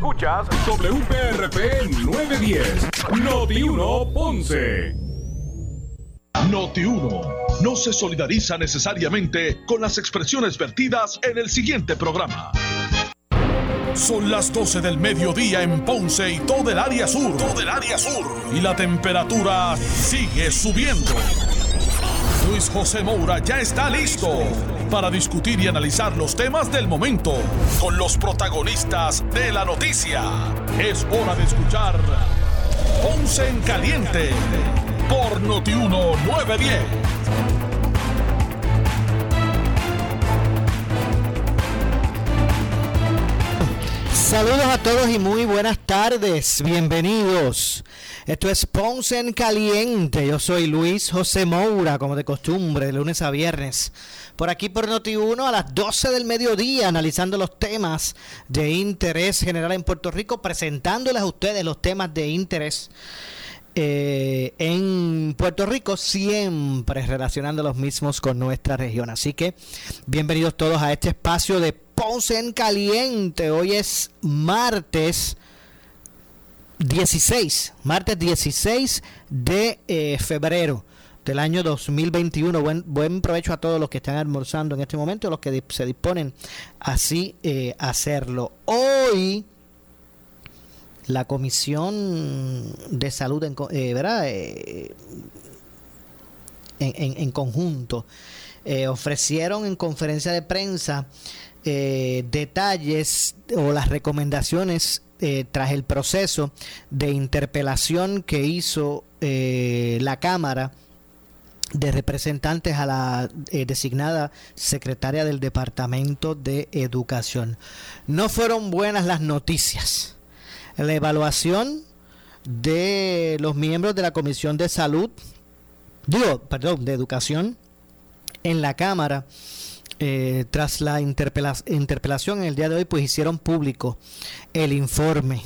Escuchas WPRP 910, Noti 1 Ponce. Noti 1 no se solidariza necesariamente con las expresiones vertidas en el siguiente programa. Son las 12 del mediodía en Ponce y todo el área sur. Todo el área sur. Y la temperatura sigue subiendo. Luis José Moura ya está listo para discutir y analizar los temas del momento con los protagonistas de la noticia. Es hora de escuchar Ponce en Caliente por Notiuno 910. Saludos a todos y muy buenas tardes. Bienvenidos. Esto es Ponce en Caliente. Yo soy Luis José Moura, como de costumbre, de lunes a viernes. Por aquí por Noti1 a las 12 del mediodía, analizando los temas de interés general en Puerto Rico, presentándoles a ustedes los temas de interés eh, en Puerto Rico, siempre relacionando los mismos con nuestra región. Así que bienvenidos todos a este espacio de Ponce en Caliente. Hoy es martes 16, martes 16 de eh, febrero del año 2021. Buen, buen provecho a todos los que están almorzando en este momento, los que se disponen así eh, hacerlo. Hoy la Comisión de Salud, en, eh, ¿verdad? en, en, en, conjunto, ofrecieron en conferencia de prensa detalles o las recomendaciones eh, tras el proceso de interpelación que hizo eh, la Cámara de representantes a la eh, designada secretaria del Departamento de Educación. No fueron buenas las noticias. La evaluación de los miembros de la Comisión de Salud, digo, perdón, de Educación en la Cámara eh, tras la interpelación en el día de hoy, pues hicieron público el informe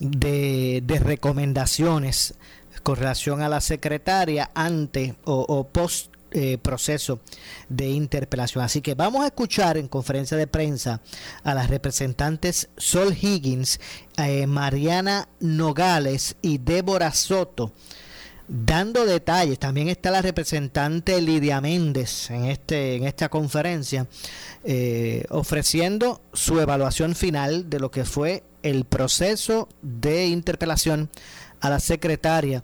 de, recomendaciones con relación a la secretaria ante o, post eh, proceso de interpelación. Así que vamos a escuchar en conferencia de prensa a las representantes Sol Higgins, eh, Mariana Nogales y Débora Soto dando detalles. También está la representante Lidia Méndez en, este, en esta conferencia, eh, ofreciendo su evaluación final de lo que fue el proceso de interpelación a la secretaria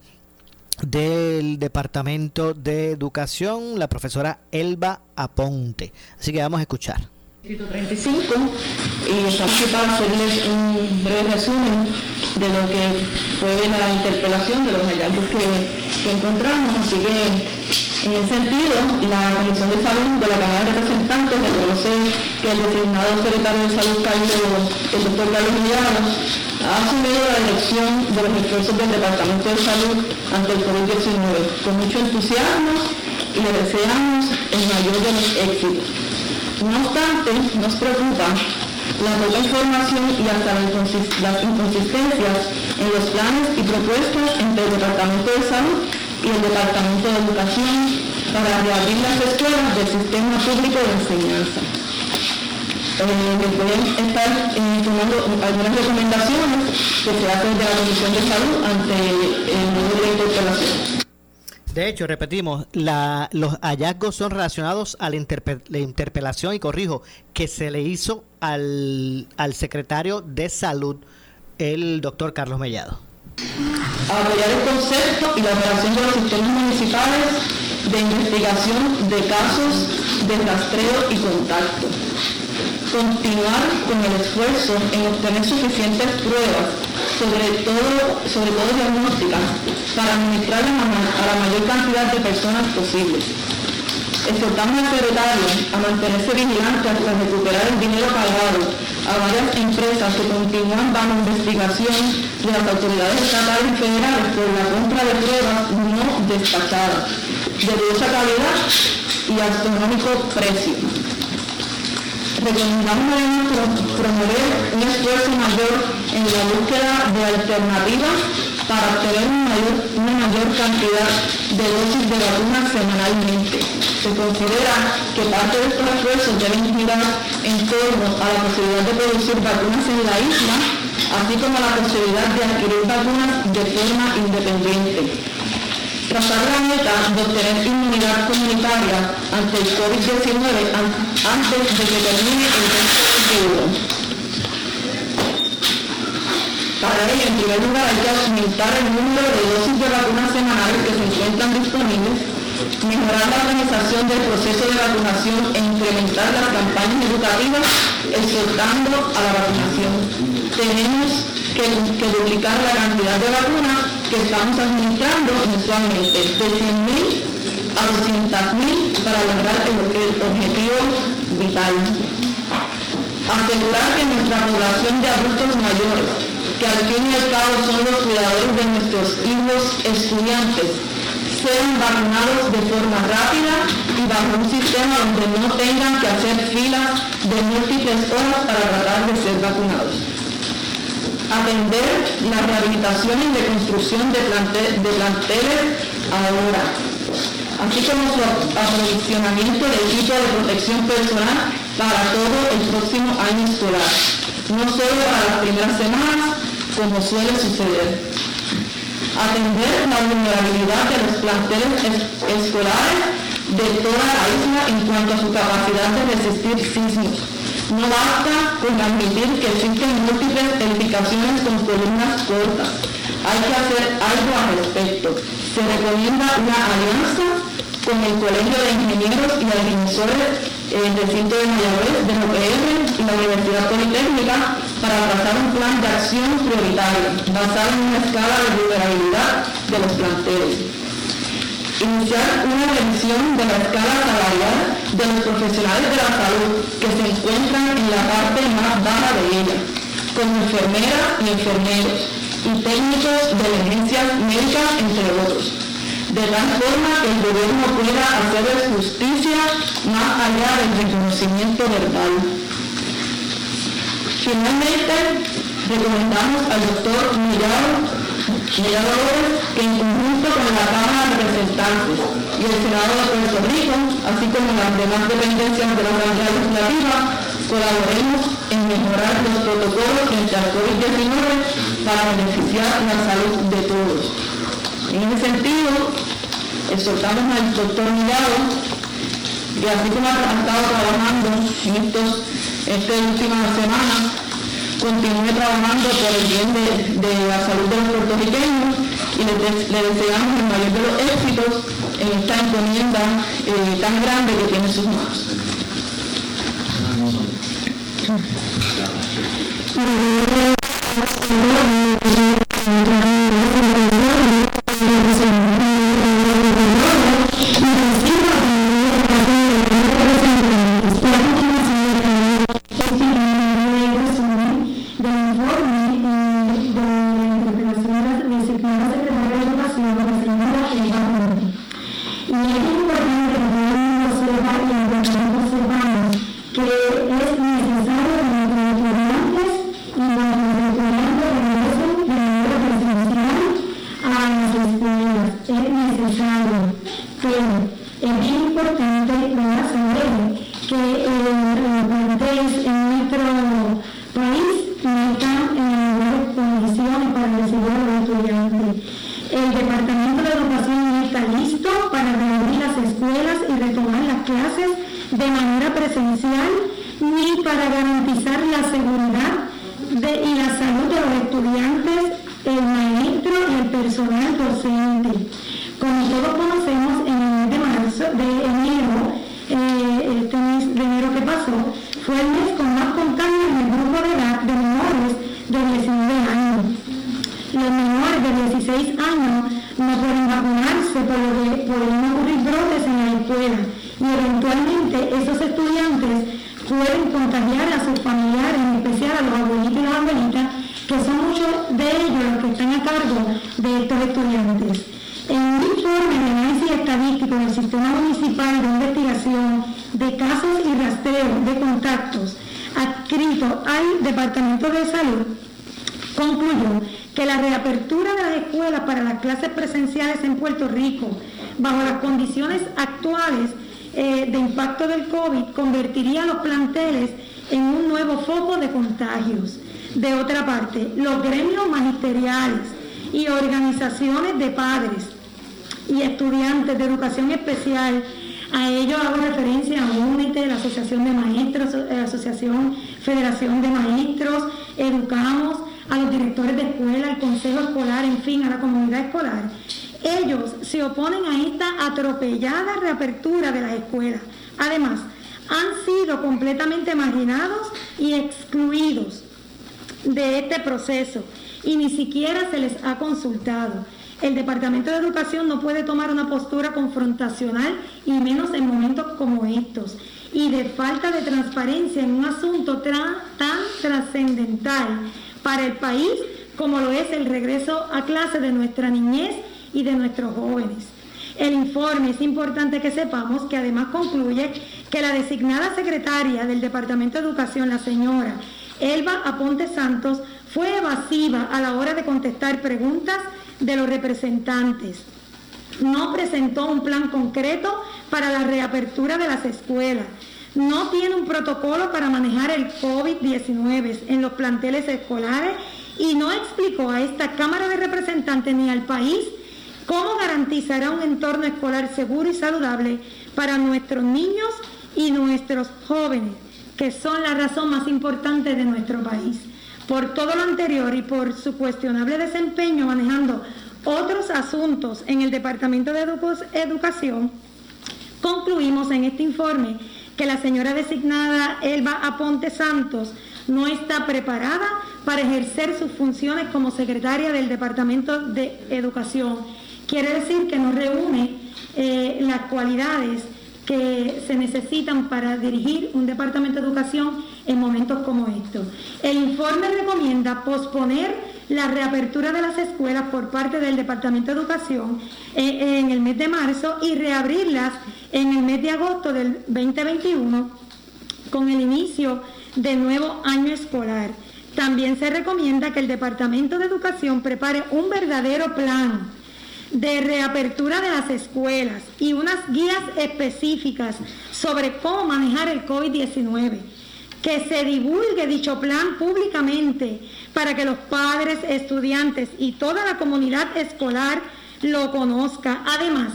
del Departamento de Educación, la profesora Elba Aponte. Así que vamos a escuchar. 35 y para hacerles un breve resumen de lo que fue la interpelación, de los hallazgos que, encontramos. Así que, en ese sentido, la Comisión de Salud de la Cámara de Representantes reconoce que el designado secretario de Salud, el doctor Carlos Millano, ha asumido la dirección de los esfuerzos del Departamento de Salud ante el COVID-19 con mucho entusiasmo y le deseamos el mayor de los éxitos. No obstante, nos preocupa la poca información y hasta las inconsistencias en los planes y propuestas entre el Departamento de Salud y el Departamento de Educación para reabrir las escuelas del sistema público de enseñanza. Eh, pueden estar informando algunas recomendaciones que se hacen de la Comisión de Salud ante el número de interpelación. De hecho, repetimos, la, los hallazgos son relacionados a la, interpelación, y corrijo, que se le hizo al, al secretario de Salud, el doctor Carlos Mellado. Apoyar el concepto y la operación de los sistemas municipales de investigación de casos de rastreo y contacto. Continuar con el esfuerzo en obtener suficientes pruebas sobre todo, sobre todo diagnósticas, para administrar a la mayor cantidad de personas posibles. Exhortamos al secretario a mantenerse vigilante hasta recuperar el dinero pagado. A varias empresas que continúan bajo investigación de las autoridades estatales y federales por la compra de pruebas no despachadas, de dudosa calidad y astronómico precio recomendamos promover un esfuerzo mayor en la búsqueda de alternativas para obtener una mayor, cantidad de dosis de vacunas semanalmente. Se considera que parte de estos esfuerzos deben girar en torno a la posibilidad de producir vacunas en la isla así como la posibilidad de adquirir vacunas de forma independiente. Meta de obtener inmunidad comunitaria ante el COVID-19 antes de que termine el 2021. Para ello, en primer lugar, hay que aumentar el número de dosis de vacunas semanales que se encuentran disponibles, mejorar la organización del proceso de vacunación e incrementar las campañas educativas exhortando a la vacunación. Tenemos que, duplicar la cantidad de vacunas que estamos administrando mensualmente, de 100.000 a 200.000 para lograr el objetivo vital. Asegurar que nuestra población de adultos mayores que al fin y al cabo son los cuidadores de nuestros hijos estudiantes, sean vacunados de forma rápida y bajo un sistema donde no tengan que hacer filas de múltiples horas para tratar de ser vacunados. Atender las rehabilitaciones de construcción de, de planteles ahora, así como su aprovisionamiento de equipo de protección personal para todo el próximo año escolar, no solo para las primeras semanas, como suele suceder. Atender la vulnerabilidad de los planteles escolares de toda la isla en cuanto a su capacidad de resistir sismos. No basta con admitir que existen múltiples edificaciones con columnas cortas. Hay que hacer algo al respecto. Se recomienda una alianza con el Colegio de Ingenieros y Agrimensores el recinto de Mayagüez, de UPR y la Universidad Politécnica para trazar un plan de acción prioritario basado en una escala de vulnerabilidad de los planteles. Iniciar una revisión de la escala salarial de los profesionales de la salud que se encuentran en la parte más baja de ella, como enfermeras y enfermeros y técnicos de emergencias médicas, entre otros de tal forma que el gobierno pueda hacer justicia más allá del reconocimiento verbal. Finalmente, recomendamos al doctor Millado, que en conjunto con la Cámara de Representantes y el Senado de Puerto Rico, así como las demás dependencias de la Asamblea Legislativa, colaboremos en mejorar los protocolos frente al COVID-19 para beneficiar la salud de todos. En ese sentido, exhortamos al doctor Millado, que así como ha estado trabajando en estos, estas últimas semanas, continúe trabajando por el bien de, la salud de los puertorriqueños y le, deseamos el mayor de los éxitos en esta encomienda eh, tan grande que tiene sus manos. Magisteriales y organizaciones de padres y estudiantes de educación especial, a ello hago referencia a UNITE, la Asociación de Maestros, la eh, Asociación Federación de Maestros, Educamos, a los directores de escuela, al consejo escolar, en fin, a la comunidad escolar. Ellos se oponen a esta atropellada reapertura de las escuelas. Además, han sido completamente marginados y excluidos de este proceso y ni siquiera se les ha consultado. El Departamento de Educación no puede tomar una postura confrontacional y menos en momentos como estos y de falta de transparencia en un asunto tan trascendental para el país como lo es el regreso a clase de nuestra niñez y de nuestros jóvenes. El informe es importante que sepamos que además concluye que la designada secretaria del Departamento de Educación, la señora Elba Aponte Santos, fue evasiva a la hora de contestar preguntas de los representantes. No presentó un plan concreto para la reapertura de las escuelas. No tiene un protocolo para manejar el COVID-19 en los planteles escolares y no explicó a esta Cámara de Representantes ni al país cómo garantizará un entorno escolar seguro y saludable para nuestros niños y nuestros jóvenes, que son la razón más importante de nuestro país. Por todo lo anterior y por su cuestionable desempeño manejando otros asuntos en el Departamento de Educación, concluimos en este informe que la señora designada Elba Aponte Santos no está preparada para ejercer sus funciones como secretaria del Departamento de Educación. Quiere decir que no reúne eh, las cualidades que se necesitan para dirigir un departamento de educación en momentos como estos. El informe recomienda posponer la reapertura de las escuelas por parte del Departamento de Educación eh, en el mes de marzo y reabrirlas en el mes de agosto del 2021 con el inicio del nuevo año escolar. También se recomienda que el Departamento de Educación prepare un verdadero plan de reapertura de las escuelas y unas guías específicas sobre cómo manejar el COVID-19. Que se divulgue dicho plan públicamente para que los padres, estudiantes y toda la comunidad escolar lo conozca. Además,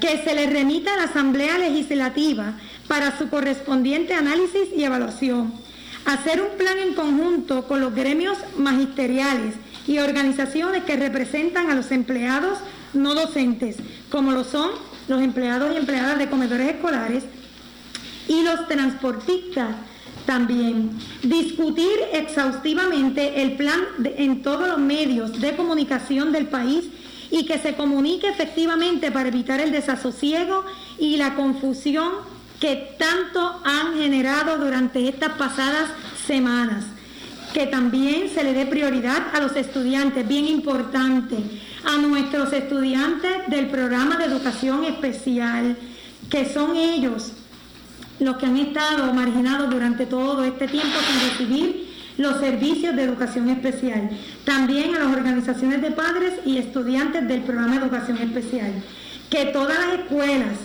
que se le remita a la Asamblea Legislativa para su correspondiente análisis y evaluación. Hacer un plan en conjunto con los gremios magisteriales y organizaciones que representan a los empleados no docentes, como lo son los empleados y empleadas de comedores escolares y los transportistas también. Discutir exhaustivamente el plan en todos los medios de comunicación del país y que se comunique efectivamente para evitar el desasosiego y la confusión que tanto han generado durante estas pasadas semanas. Que también se le dé prioridad a los estudiantes, bien importante a nuestros estudiantes del programa de educación especial, que son ellos los que han estado marginados durante todo este tiempo sin recibir los servicios de educación especial. También a las organizaciones de padres y estudiantes del programa de educación especial. Que todas las escuelas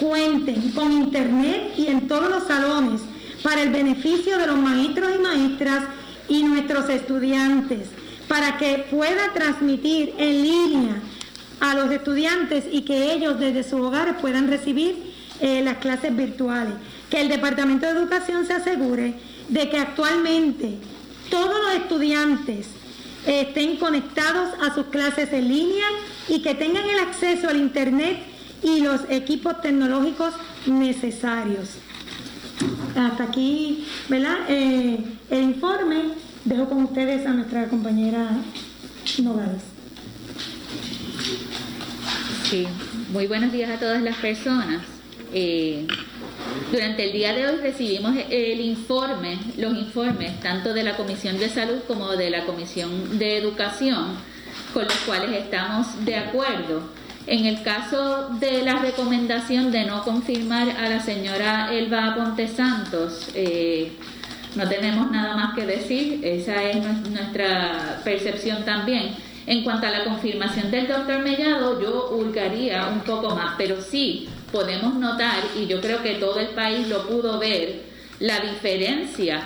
cuenten con internet y en todos los salones para el beneficio de los maestros y maestras y nuestros estudiantes para que pueda transmitir en línea a los estudiantes y que ellos desde sus hogares puedan recibir eh, las clases virtuales. Que el Departamento de Educación se asegure de que actualmente todos los estudiantes estén conectados a sus clases en línea y que tengan el acceso al Internet y los equipos tecnológicos necesarios. Hasta aquí, ¿verdad? Eh, el informe. Dejo con ustedes a nuestra compañera Nogales. Sí, muy buenos días a todas las personas. Eh, durante el día de hoy recibimos el informe, los informes tanto de la Comisión de Salud como de la Comisión de Educación, con los cuales estamos de acuerdo. En el caso de la recomendación de no confirmar a la señora Elba Ponte Santos, eh, no tenemos nada más que decir, esa es nuestra percepción también. En cuanto a la confirmación del doctor Mellado, yo hurgaría un poco más, pero sí podemos notar, y yo creo que todo el país lo pudo ver, la diferencia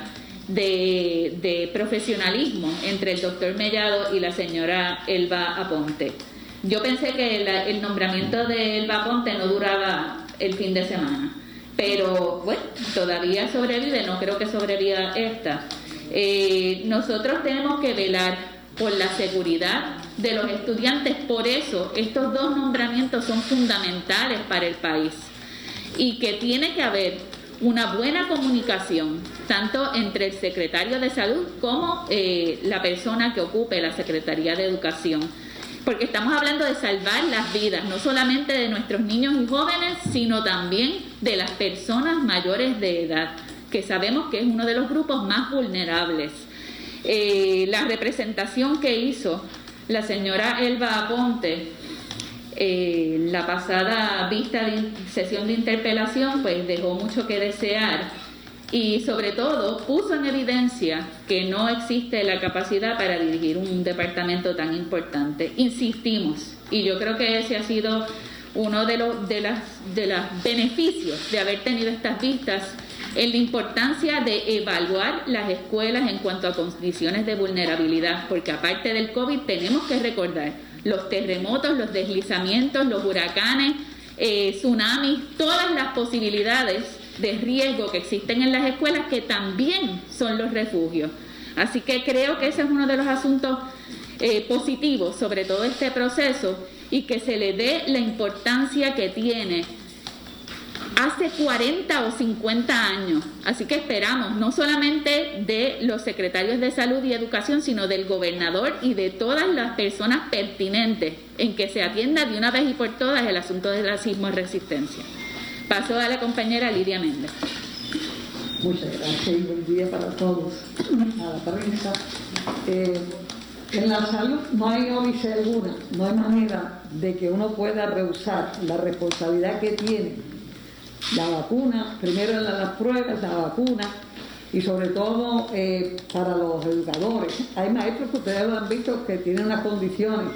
de, profesionalismo entre el doctor Mellado y la señora Elba Aponte. Yo pensé que el nombramiento de Elba Aponte no duraba el fin de semana, pero bueno, todavía sobrevive, no creo que sobreviva esta. Eh, nosotros tenemos que velar por la seguridad de los estudiantes, por eso estos dos nombramientos son fundamentales para el país y que tiene que haber una buena comunicación, tanto entre el secretario de salud como eh, la persona que ocupe la Secretaría de Educación. Porque estamos hablando de salvar las vidas, no solamente de nuestros niños y jóvenes, sino también de las personas mayores de edad, que sabemos que es uno de los grupos más vulnerables. Eh, la representación que hizo la señora Elba Aponte eh, la pasada vista de sesión de interpelación pues dejó mucho que desear y sobre todo puso en evidencia que no existe la capacidad para dirigir un departamento tan importante. Insistimos y yo creo que ese ha sido uno de los de las de los beneficios de haber tenido estas vistas en la importancia de evaluar las escuelas en cuanto a condiciones de vulnerabilidad, porque aparte del COVID tenemos que recordar los terremotos, los deslizamientos, los huracanes, eh, tsunamis, todas las posibilidades de riesgo que existen en las escuelas que también son los refugios. Así que creo que ese es uno de los asuntos eh, positivos sobre todo este proceso y que se le dé la importancia que tiene hace 40 o 50 años. Así que esperamos no solamente de los secretarios de salud y educación, sino del gobernador y de todas las personas pertinentes en que se atienda de una vez y por todas el asunto del racismo y resistencia. Paso a la compañera Lidia Méndez. Muchas gracias y buen día para todos. A la prensa. Eh, en la salud no hay óbice alguna, no hay manera de que uno pueda rehusar la responsabilidad que tiene la vacuna, primero las pruebas, la vacuna y sobre todo eh, para los educadores. Hay maestros que ustedes lo han visto que tienen unas condiciones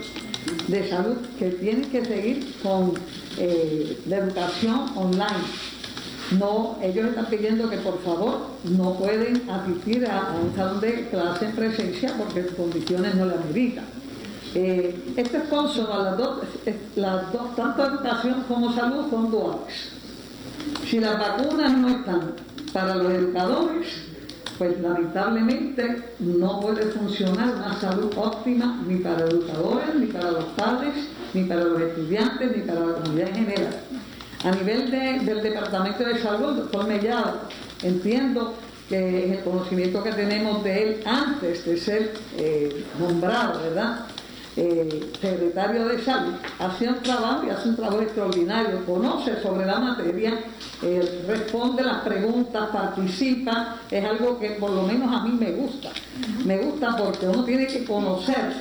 de salud que tienen que seguir con eh, la educación online. No, ellos están pidiendo que por favor no pueden asistir a, un salón de clase en presencia porque sus condiciones no le ameritan. Eh, este es a las dos, las dos, tanto educación como salud son duales. Si las vacunas no están para los educadores, pues lamentablemente no puede funcionar una salud óptima ni para educadores, ni para los padres, ni para los estudiantes, ni para la comunidad en general. A nivel del Departamento de Salud, doctor Mellado, entiendo que el conocimiento que tenemos de él antes de ser eh, nombrado, ¿verdad? Secretario de salud, hace un trabajo y hace un trabajo extraordinario, conoce sobre la materia, eh, responde las preguntas, participa, es algo que por lo menos a mí me gusta. Me gusta porque uno tiene que conocer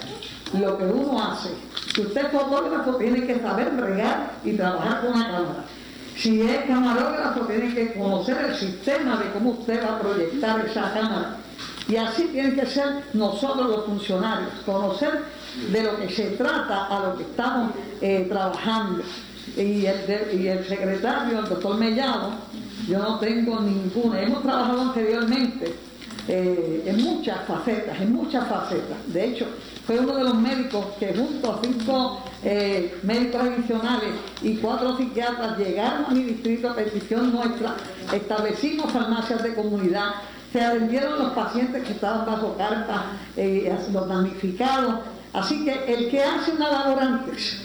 lo que uno hace. Si usted es fotógrafo, tiene que saber regar y trabajar con la cámara. Si es camarógrafo, tiene que conocer el sistema de cómo usted va a proyectar esa cámara. Y así tienen que ser nosotros los funcionarios, conocer de lo que se trata a lo que estamos eh, trabajando. Y el, secretario, el doctor Mellado, yo no tengo ninguna. Hemos trabajado anteriormente eh, en muchas facetas, en muchas facetas. De hecho, fue uno de los médicos que junto a cinco eh, médicos adicionales y cuatro psiquiatras llegaron a mi distrito a petición nuestra, establecimos farmacias de comunidad, se atendieron los pacientes que estaban bajo carta, los damnificados, Así que el que hace una labor antes,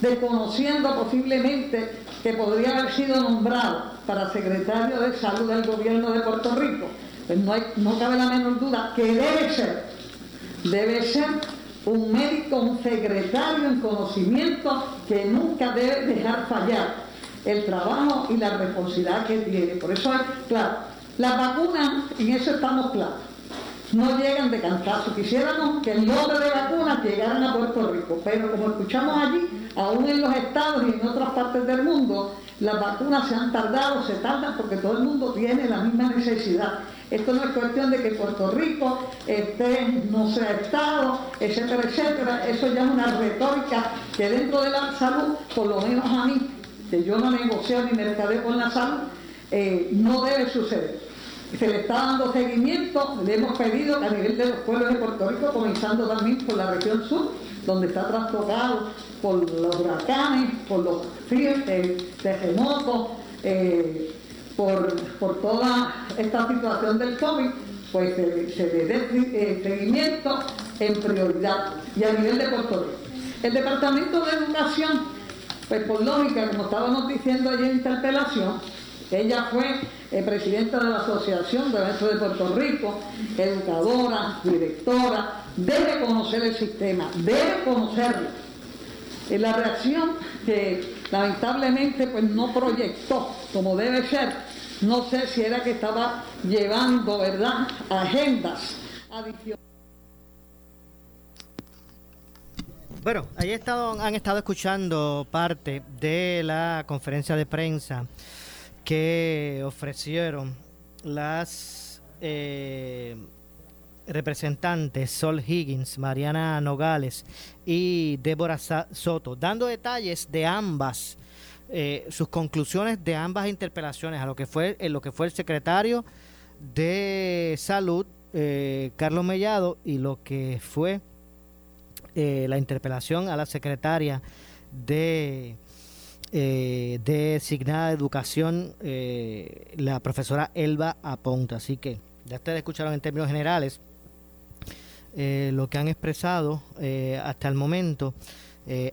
desconociendo posiblemente que podría haber sido nombrado para secretario de salud del gobierno de Puerto Rico, pues no, cabe la menor duda que debe ser, debe ser un médico, un secretario en conocimiento que nunca debe dejar fallar el trabajo y la responsabilidad que tiene. Por eso, claro, la vacuna, en eso estamos claros no llegan de cantazo. Quisiéramos que el lote de vacunas llegaran a Puerto Rico, pero como escuchamos allí, aún en los estados y en otras partes del mundo, las vacunas se han tardado, se tardan porque todo el mundo tiene la misma necesidad. Esto no es cuestión de que Puerto Rico esté, no sea Estado, etcétera, etcétera. Eso ya es una retórica que dentro de la salud, por lo menos a mí, que yo no negocio ni mercadeo con la salud, eh, no debe suceder. Se le está dando seguimiento, le hemos pedido que a nivel de los pueblos de Puerto Rico, comenzando también por la región sur, donde está trastocado por los huracanes, por los terremotos, eh, por, por, toda esta situación del COVID, pues se, le dé eh, seguimiento en prioridad y a nivel de Puerto Rico. El Departamento de Educación, pues por lógica, como estábamos diciendo ayer en interpelación, ella fue eh, presidenta de la Asociación de Maestros de Puerto Rico, educadora, directora, debe conocer el sistema, debe conocerlo. Y la reacción que lamentablemente pues no proyectó como debe ser, no sé si era que estaba llevando, ¿verdad?, agendas adicionales. Bueno, ahí han estado escuchando parte de la conferencia de prensa que ofrecieron las eh, representantes Sol Higgins, Mariana Nogales y Débora Soto, dando detalles de ambas, eh, sus conclusiones de ambas interpelaciones a lo que fue, lo que fue el secretario de Salud, eh, Carlos Mellado, y lo que fue la interpelación a la secretaria de eh, designada de educación, eh, la profesora Elba Aponta. Así que ya ustedes escucharon en términos generales eh, lo que han expresado eh, hasta el momento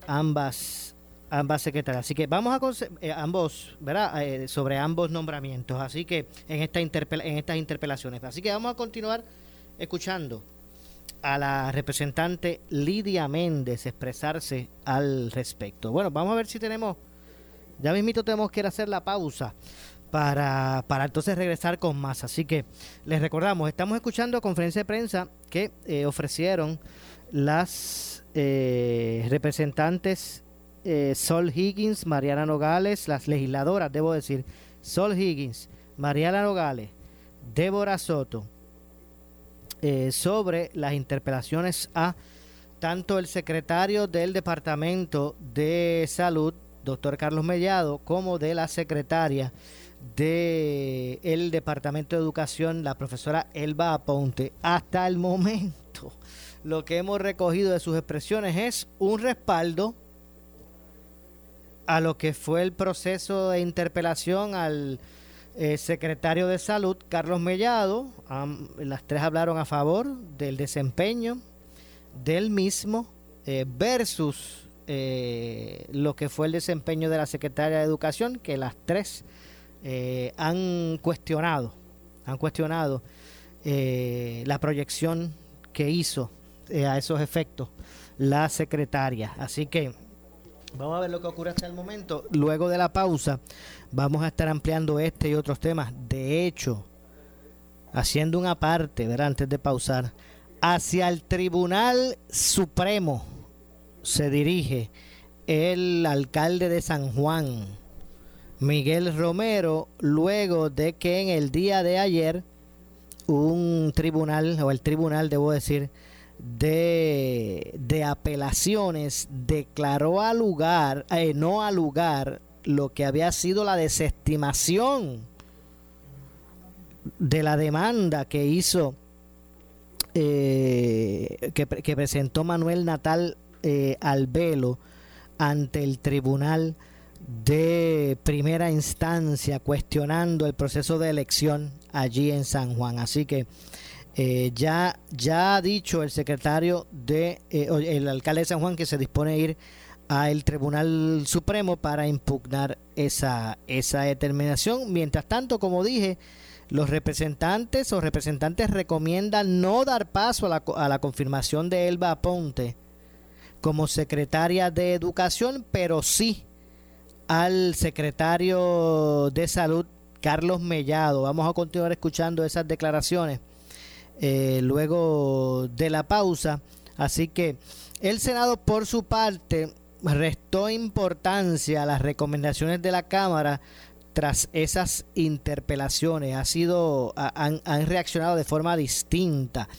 ambas ambas secretarias. Así que vamos a ambos, ¿verdad? sobre ambos nombramientos. Así que en esta en estas interpelaciones. Así que vamos a continuar escuchando a la representante Lidia Méndez expresarse al respecto. Bueno, vamos a ver si tenemos ya mismito tenemos que ir a hacer la pausa para, para entonces regresar con más. Así que les recordamos, estamos escuchando conferencia de prensa que eh, ofrecieron las eh, representantes eh, Sol Higgins, Mariana Nogales, las legisladoras, debo decir, Sol Higgins, Mariana Nogales, Débora Soto, sobre las interpelaciones a tanto el secretario del Departamento de Salud, doctor Carlos Mellado, como de la secretaria del el Departamento de Educación, la profesora Elba Aponte. Hasta el momento, lo que hemos recogido de sus expresiones es un respaldo a lo que fue el proceso de interpelación al eh, secretario de Salud, Carlos Mellado. las tres hablaron a favor del desempeño del mismo eh, versus eh, lo que fue el desempeño de la secretaria de Educación, que las tres eh, han cuestionado, han cuestionado eh, la proyección que hizo a esos efectos la secretaria. Así que vamos a ver lo que ocurre hasta el momento. Luego de la pausa vamos a estar ampliando este y otros temas. De hecho, haciendo una parte, ¿verdad? antes de pausar, hacia el Tribunal Supremo se dirige el alcalde de San Juan, Miguel Romero, luego de que en el día de ayer un tribunal, o el tribunal, debo decir, de, de apelaciones declaró a lugar, eh, no a lugar, lo que había sido la desestimación de la demanda que hizo, eh, que presentó Manuel Natal eh, al velo ante el tribunal de primera instancia cuestionando el proceso de elección allí en San Juan. Así que eh, ya, ya ha dicho el secretario de eh, el alcalde de San Juan que se dispone a ir al Tribunal Supremo para impugnar esa, esa determinación. Mientras tanto, como dije, los representantes o representantes recomiendan no dar paso a la, a la confirmación de Elba Aponte como secretaria de Educación, pero sí al secretario de Salud, Carlos Mellado. Vamos a continuar escuchando esas declaraciones eh, luego de la pausa. Así que el Senado, por su parte, restó importancia a las recomendaciones de la Cámara tras esas interpelaciones. Ha sido, han, han reaccionado de forma distinta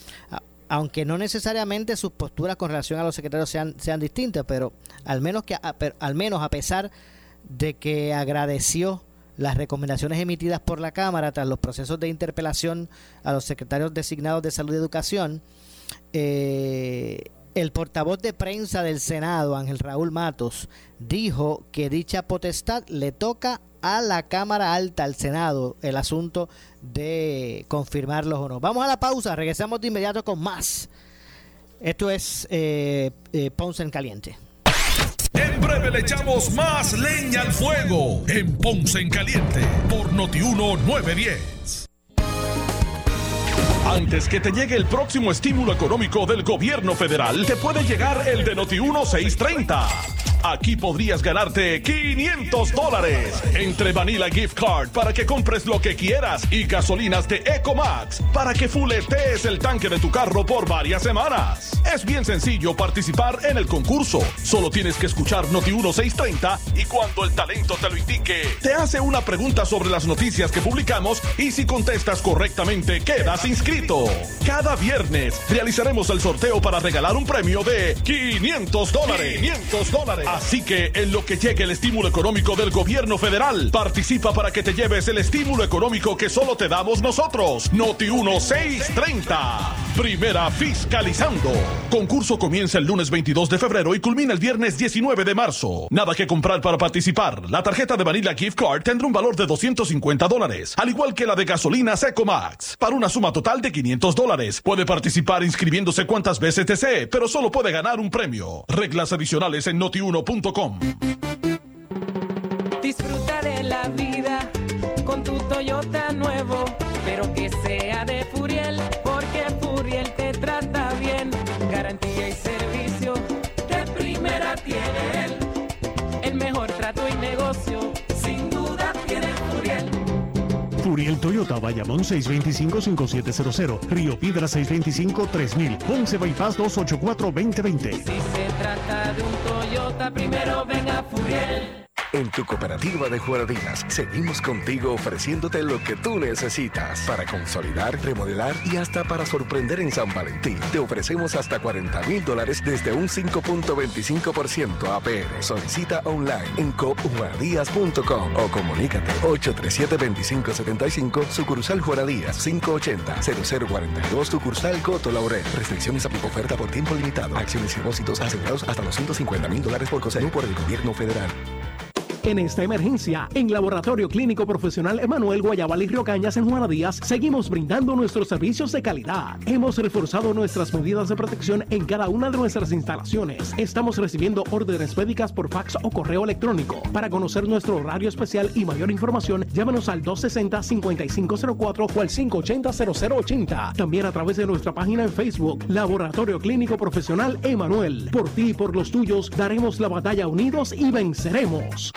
aunque no necesariamente sus posturas con relación a los secretarios sean, sean distintas, pero al menos que al menos a pesar de que agradeció las recomendaciones emitidas por la Cámara tras los procesos de interpelación a los secretarios designados de Salud y Educación, eh, el portavoz de prensa del Senado, Ángel Raúl Matos, dijo que dicha potestad le toca a la Cámara Alta, al Senado, el asunto de confirmarlos o no. Vamos a la pausa, regresamos de inmediato con más. Esto es eh, eh, Ponce en Caliente. En breve le echamos más leña al fuego en Ponce en Caliente por Notiuno 910. Antes que te llegue el próximo estímulo económico del gobierno federal, te puede llegar el de Noti1 630. Aquí podrías ganarte 500 dólares entre Vanilla Gift Card para que compres lo que quieras y gasolinas de Ecomax para que fuletees el tanque de tu carro por varias semanas. Es bien sencillo participar en el concurso. Solo tienes que escuchar Noti 1630 y cuando el talento te lo indique, te hace una pregunta sobre las noticias que publicamos y si contestas correctamente quedas inscrito. Cada viernes realizaremos el sorteo para regalar un premio de 500 dólares. 500 dólares. Así que en lo que llegue el estímulo económico del gobierno federal, participa para que te lleves el estímulo económico que solo te damos nosotros. Noti 1630. Primera fiscalizando. Concurso comienza el lunes 22 de febrero y culmina el viernes 19 de marzo. Nada que comprar para participar. La tarjeta de Vanilla Gift Card tendrá un valor de 250 dólares, al igual que la de gasolina Max, para una suma total de 500 dólares. Puede participar inscribiéndose cuantas veces desee, pero solo puede ganar un premio. Reglas adicionales en noti1 Disfruta Furiel Toyota, Bayamón 625-5700, Río Piedra 625-3000, Ponce Bypass 284-2020. Si se trata de un Toyota, primero venga Furiel. En tu cooperativa de Juaradinas seguimos contigo ofreciéndote lo que tú necesitas para consolidar, remodelar y hasta para sorprender en San Valentín. Te ofrecemos hasta 40 mil dólares desde un 5.25% APR. Solicita online en coopjuaradías.com o comunícate 837-2575 sucursal Juaradías 580-0042 sucursal Coto Laurel. Restricciones a oferta por tiempo limitado. Acciones y depósitos asegurados hasta los 150 mil dólares por COSENU por el gobierno federal. En esta emergencia, en Laboratorio Clínico Profesional Emanuel Guayabal y Río Cañas en Juana Díaz, seguimos brindando nuestros servicios de calidad. Hemos reforzado nuestras medidas de protección en cada una de nuestras instalaciones. Estamos recibiendo órdenes médicas por fax o correo electrónico. Para conocer nuestro horario especial y mayor información, llámanos al 260-5504 o al 580-0080. También a través de nuestra página en Facebook, Laboratorio Clínico Profesional Emanuel. Por ti y por los tuyos, daremos la batalla unidos y venceremos.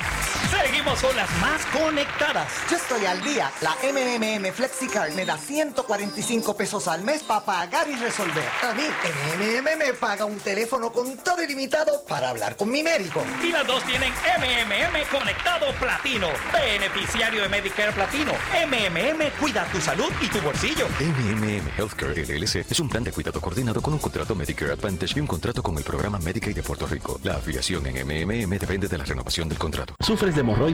Con las más conectadas. Yo estoy al día. La MMM FlexiCard me da 145 pesos al mes para pagar y resolver. A mí, MMM me paga un teléfono con todo ilimitado para hablar con mi médico. Y las dos tienen MMM Conectado Platino. Beneficiario de Medicare Platino. MMM cuida tu salud y tu bolsillo. MMM Healthcare LLC es un plan de cuidado coordinado con un contrato Medicare Advantage y un contrato con el programa Medicaid de Puerto Rico. La afiliación en MMM depende de la renovación del contrato. ¿Sufres de hemorroides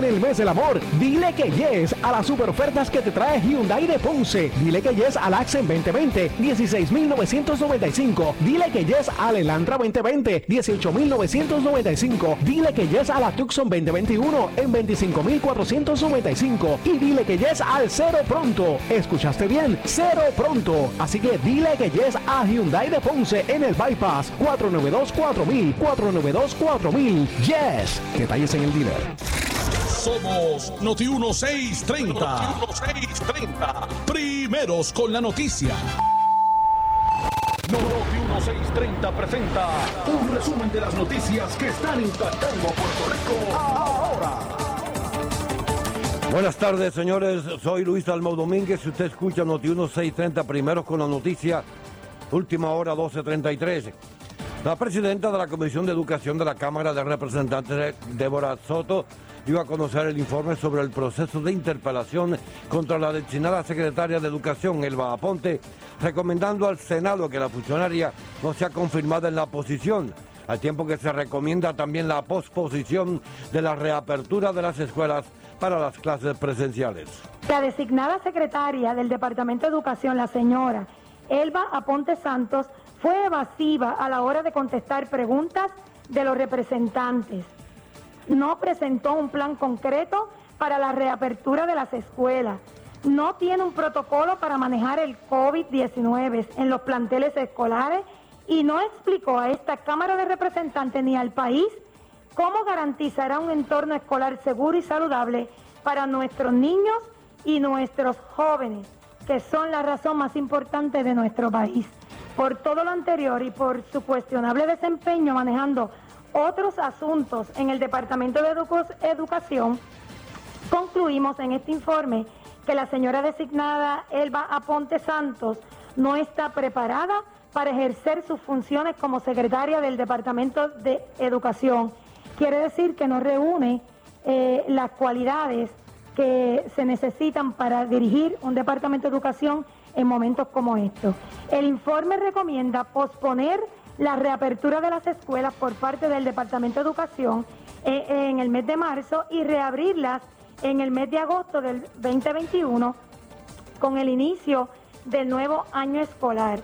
En el mes del amor, dile que yes a las super ofertas que te trae Hyundai de Ponce. Dile que yes al Accent 2020, 16,995. Dile que yes al Elantra 2020, 18,995. Dile que yes a la Tucson 2021 en 25,495. Y dile que yes al Cero Pronto. ¿Escuchaste bien? Cero Pronto. Así que dile que yes a Hyundai de Ponce en el Bypass 492-4000, 492-4000. Yes. Detalles en el dealer. Somos Noti 1630. Noti 1630. Primeros con la noticia. Noti 1630 presenta un resumen de las noticias que están impactando a Puerto Rico ahora. Buenas tardes, señores. Soy Luis Almo Domínguez. Si usted escucha Noti 1630, primero con la noticia, última hora 1233. La presidenta de la Comisión de Educación de la Cámara de Representantes, Débora Soto, dio a conocer el informe sobre el proceso de interpelación contra la destinada secretaria de Educación, Elba Aponte, recomendando al Senado que la funcionaria no sea confirmada en la posición, al tiempo que se recomienda también la posposición de la reapertura de las escuelas para las clases presenciales. La designada secretaria del Departamento de Educación, la señora Elba Aponte Santos, fue evasiva a la hora de contestar preguntas de los representantes. No presentó un plan concreto para la reapertura de las escuelas. No tiene un protocolo para manejar el COVID-19 en los planteles escolares y no explicó a esta Cámara de Representantes ni al país cómo garantizará un entorno escolar seguro y saludable para nuestros niños y nuestros jóvenes, que son la razón más importante de nuestro país. Por todo lo anterior y por su cuestionable desempeño manejando otros asuntos en el Departamento de Educación, concluimos en este informe que la señora designada Elba Aponte Santos no está preparada para ejercer sus funciones como secretaria del Departamento de Educación. Quiere decir que no reúne eh, las cualidades que se necesitan para dirigir un Departamento de Educación en momentos como estos. El informe recomienda posponer la reapertura de las escuelas por parte del Departamento de Educación eh, en el mes de marzo y reabrirlas en el mes de agosto del 2021 con el inicio del nuevo año escolar.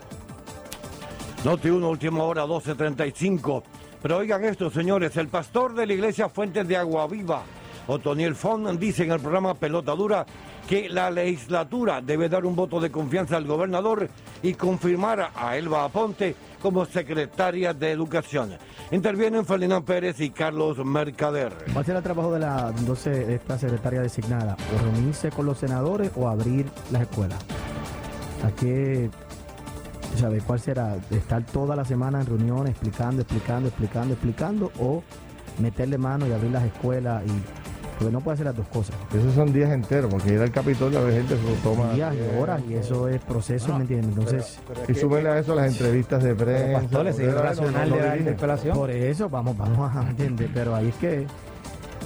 Noti 1, última hora, 12.35. Pero oigan esto, señores, el pastor de la iglesia Fuentes de Agua Viva, Otoniel Fon, dice en el programa Pelota Dura que la legislatura debe dar un voto de confianza al gobernador y confirmar a Elba Aponte como secretaria de Educación. Intervienen Ferdinand Pérez y Carlos Mercader. ¿Cuál será el trabajo de la entonces, esta secretaria designada? ¿O reunirse con los senadores o abrir las escuelas? ¿A qué sabe cuál será? ¿Estar toda la semana en reuniones explicando, explicando, explicando, explicando o meterle mano y abrir las escuelas y porque no puede hacer las dos cosas. Esos son días enteros, porque ir al Capitolio a ver gente se lo toma. Días y horas, y eso es proceso, ¿me entiendes? Entonces. y súbele a eso las entrevistas de prensa. Pastores, es de la interpelación. Por eso, vamos, vamos a entender, pero ahí es que.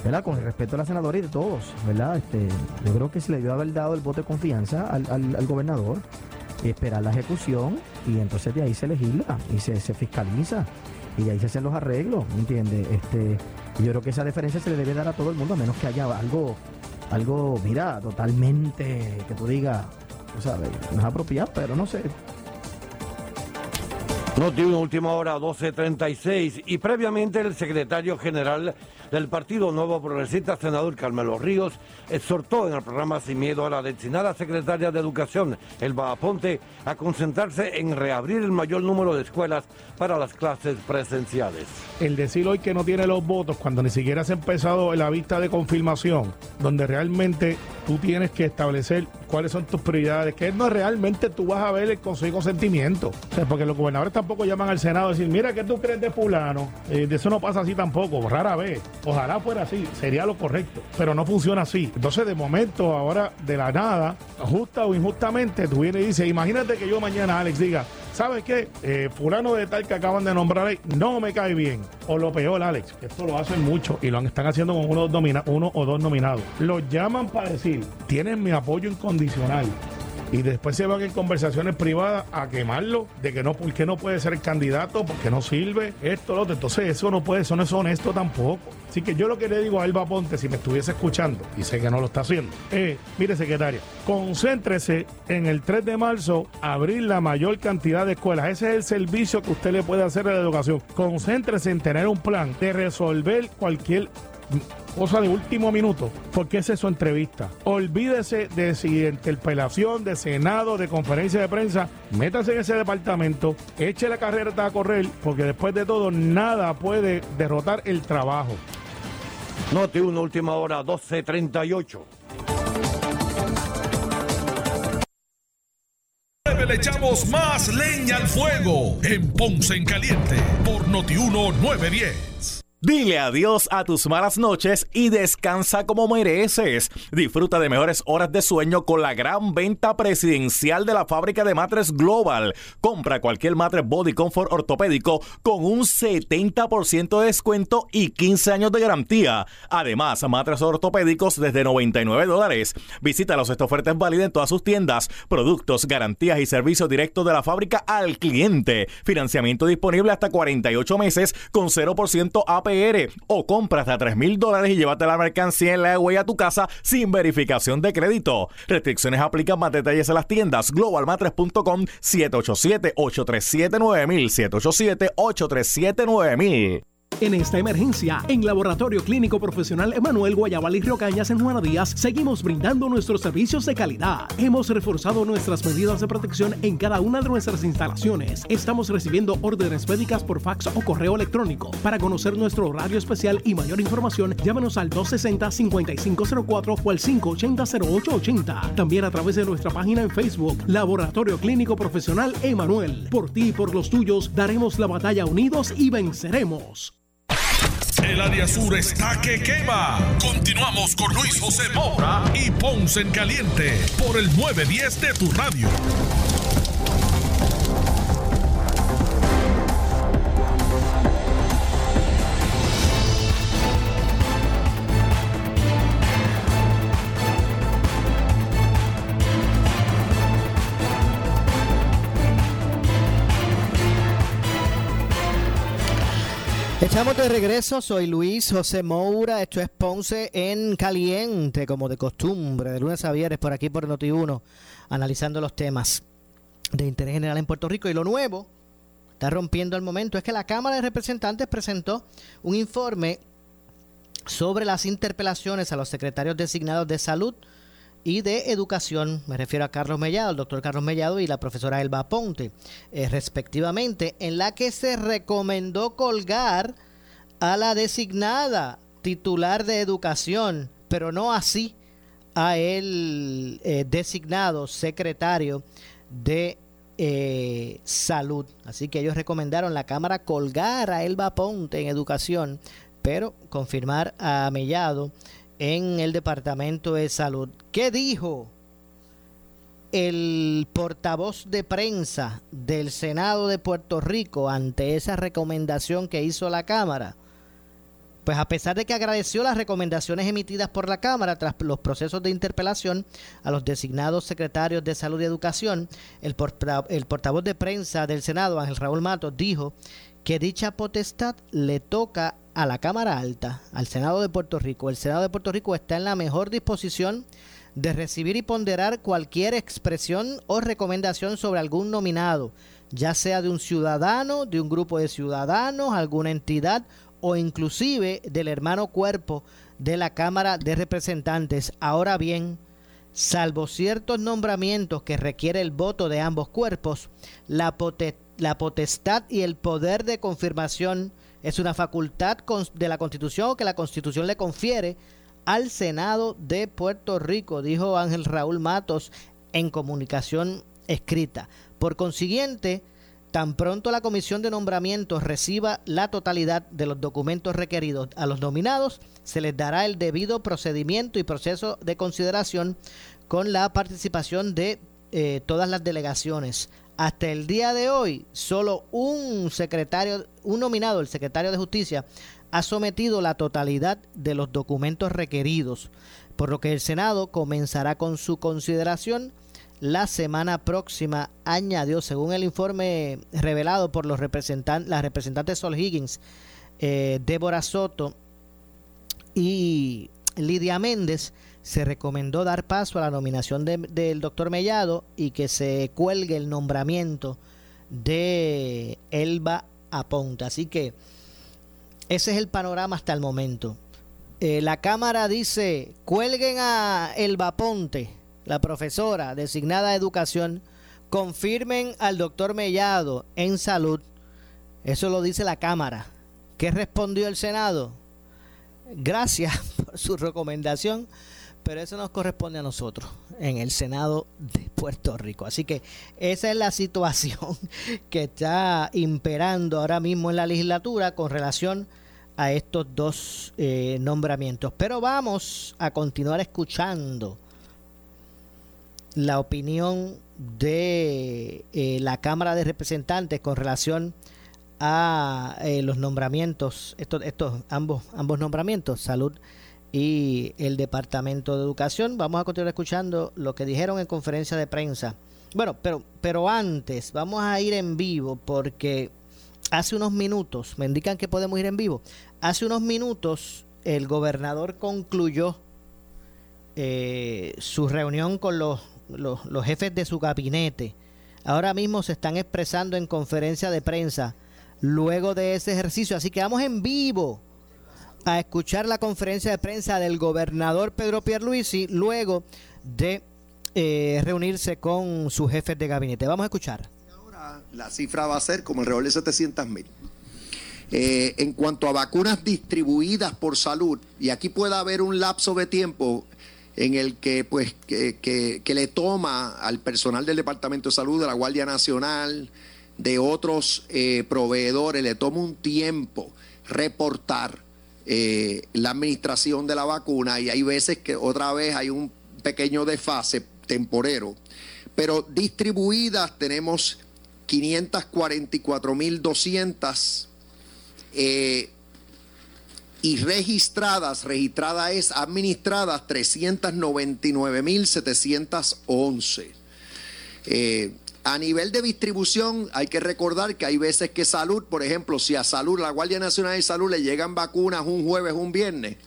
¿verdad? Con el respeto a la senadora y de todos, ¿verdad? Este, yo creo que se le debió haber dado el voto de confianza al, al, gobernador, y esperar la ejecución y entonces de ahí se legisla y se, se fiscaliza y de ahí se hacen los arreglos, ¿me entiendes? Este, yo creo que esa diferencia se le debe dar a todo el mundo, a menos que haya algo, algo, mira, totalmente, que tú digas, tú sabes, no es apropiado, pero no sé. No tiene una última hora, 12.36, y previamente el secretario general del Partido Nuevo Progresista, senador Carmelo Ríos, exhortó en el programa Sin Miedo a la destinada secretaria de Educación, Elba Aponte, a concentrarse en reabrir el mayor número de escuelas para las clases presenciales. El decir hoy que no tiene los votos cuando ni siquiera se ha empezado la vista de confirmación, donde realmente tú tienes que establecer cuáles son tus prioridades, que no realmente tú vas a ver el consejo consentimiento. porque los gobernadores tampoco llaman al Senado a decir, mira, ¿qué tú crees de fulano? Eh, de eso no pasa así tampoco, rara vez. Ojalá fuera así, sería lo correcto, pero no funciona así. Entonces, de momento, ahora, de la nada, justa o injustamente, tú vienes y dices, imagínate que yo mañana, Alex, diga, ¿sabes qué? Eh, fulano de tal que acaban de nombrar ahí, no me cae bien. O lo peor, Alex, esto lo hacen mucho y lo están haciendo con uno, uno o dos nominados. Los llaman para decir, tienen mi apoyo incondicional y después se van en conversaciones privadas a quemarlo de que no, porque no puede ser candidato, porque no sirve, esto, lo otro. Entonces, eso no puede, eso no es honesto tampoco. Así que yo lo que le digo a Elba Ponte, si me estuviese escuchando, y sé que no lo está haciendo, eh, mire, secretaria, concéntrese en el 3 de marzo abrir la mayor cantidad de escuelas. Ese es el servicio que usted le puede hacer a la educación. Concéntrese en tener un plan de resolver cualquier cosa de último minuto, porque esa es su entrevista. Olvídese de si interpelación, de Senado, de conferencia de prensa, métase en ese departamento, eche la carrera a correr, porque después de todo nada puede derrotar el trabajo. Noti una última hora, 12.38. Le echamos más leña al fuego en Ponce en Caliente por Noti 1 910. Dile adiós a tus malas noches y descansa como mereces. Disfruta de mejores horas de sueño con la gran venta presidencial de la fábrica de matres Global. Compra cualquier matres Body Comfort ortopédico con un 70% de descuento y 15 años de garantía. Además, matres ortopédicos desde 99 dólares. Visítalos, esta oferta es válida en todas sus tiendas. Productos, garantías y servicios directos de la fábrica al cliente. Financiamiento disponible hasta 48 meses con 0% O compra hasta 3 mil dólares y llévate la mercancía en la web a tu casa sin verificación de crédito. Restricciones aplican más detalles en las tiendas globalmatres.com 787-837-9000 787-837-9000 en esta emergencia, en Laboratorio Clínico Profesional Emanuel Guayabal y Riocañas en Juana Díaz, seguimos brindando nuestros servicios de calidad. Hemos reforzado nuestras medidas de protección en cada una de nuestras instalaciones. Estamos recibiendo órdenes médicas por fax o correo electrónico. Para conocer nuestro horario especial y mayor información, llámenos al 260-5504 o al 580-0880. También a través de nuestra página en Facebook, Laboratorio Clínico Profesional Emanuel. Por ti y por los tuyos, daremos la batalla unidos y venceremos. El área sur está que quema. Continuamos con Luis José Moura y Ponce en Caliente por el 910 de tu radio. Estamos de regreso, soy Luis José Moura, esto es Ponce en Caliente, como de costumbre, de lunes a viernes por aquí por Noti1, analizando los temas de interés general en Puerto Rico. Y lo nuevo, está rompiendo el momento, es que la Cámara de Representantes presentó un informe sobre las interpelaciones a los secretarios designados de salud y de educación, me refiero a Carlos Mellado, el doctor Carlos Mellado y la profesora Elba Ponte, eh, respectivamente, en la que se recomendó colgar a la designada titular de educación, pero no así a el eh, designado secretario de eh, salud. Así que ellos recomendaron la Cámara colgar a Elba Ponte en educación, pero confirmar a Mellado en el Departamento de Salud. ¿Qué dijo el portavoz de prensa del Senado de Puerto Rico ante esa recomendación que hizo la Cámara? Pues a pesar de que agradeció las recomendaciones emitidas por la Cámara tras los procesos de interpelación a los designados secretarios de Salud y Educación, el, portavoz de prensa del Senado, Ángel Raúl Matos, dijo que dicha potestad le toca a la Cámara Alta, al Senado de Puerto Rico. El Senado de Puerto Rico está en la mejor disposición de recibir y ponderar cualquier expresión o recomendación sobre algún nominado, ya sea de un ciudadano, de un grupo de ciudadanos, alguna entidad o inclusive del hermano cuerpo de la Cámara de Representantes. Ahora bien, salvo ciertos nombramientos que requiere el voto de ambos cuerpos, la, la potestad y el poder de confirmación es una facultad de la Constitución que la Constitución le confiere al Senado de Puerto Rico, dijo Ángel Raúl Matos en comunicación escrita. Por consiguiente, tan pronto la Comisión de Nombramientos reciba la totalidad de los documentos requeridos a los nominados, se les dará el debido procedimiento y proceso de consideración con la participación de eh, todas las delegaciones. Hasta el día de hoy, solo un secretario, un nominado, el secretario de Justicia, ha sometido la totalidad de los documentos requeridos, por lo que el Senado comenzará con su consideración la semana próxima, añadió, según el informe revelado por los representantes, las representantes Sol Higgins, eh, Débora Soto y Lidia Méndez, se recomendó dar paso a la nominación del doctor Mellado y que se cuelgue el nombramiento de Elba Aponte. Así que ese es el panorama hasta el momento. Eh, la Cámara dice, cuelguen a Elba Aponte, la profesora designada de educación, confirmen al doctor Mellado en salud. Eso lo dice la Cámara. ¿Qué respondió el Senado? Gracias por su recomendación pero eso nos corresponde a nosotros en el Senado de Puerto Rico. Así que esa es la situación que está imperando ahora mismo en la legislatura con relación a estos dos eh, nombramientos. Pero vamos a continuar escuchando la opinión de eh, la Cámara de Representantes con relación a eh, los nombramientos, estos, estos ambos, ambos nombramientos, salud y el Departamento de Educación. Vamos a continuar escuchando lo que dijeron en conferencia de prensa. Bueno, pero, pero antes vamos a ir en vivo porque hace unos minutos, me indican que podemos ir en vivo, hace unos minutos el gobernador concluyó eh, su reunión con los, los, los jefes de su gabinete. Ahora mismo se están expresando en conferencia de prensa luego de ese ejercicio. Así que vamos en vivo a escuchar la conferencia de prensa del gobernador Pedro Pierluisi luego de eh, reunirse con sus jefes de gabinete. Vamos a escuchar. La cifra va a ser como alrededor de 700 mil. Eh, en cuanto a vacunas distribuidas por salud, y aquí puede haber un lapso de tiempo en el que, pues, que le toma al personal del Departamento de Salud, de la Guardia Nacional, de otros eh, proveedores, le toma un tiempo reportar eh, la administración de la vacuna y hay veces que otra vez hay un pequeño desfase temporero. Pero distribuidas tenemos 544.200 eh, y registradas, registrada es administradas 399.711. Eh, a nivel de distribución, hay que recordar que hay veces que salud, por ejemplo, si a salud, la Guardia Nacional de Salud le llegan vacunas un jueves, un viernes,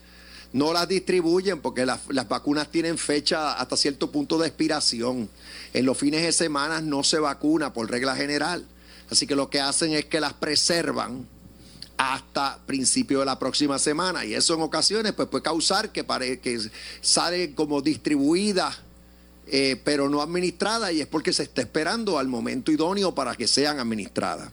no las distribuyen porque las, vacunas tienen fecha hasta cierto punto de expiración. En los fines de semana no se vacuna por regla general. Así que lo que hacen es que las preservan hasta principio de la próxima semana. Y eso en ocasiones pues, puede causar que, pare, que salen como distribuidas eh, pero no administradas y es porque se está esperando al momento idóneo para que sean administradas.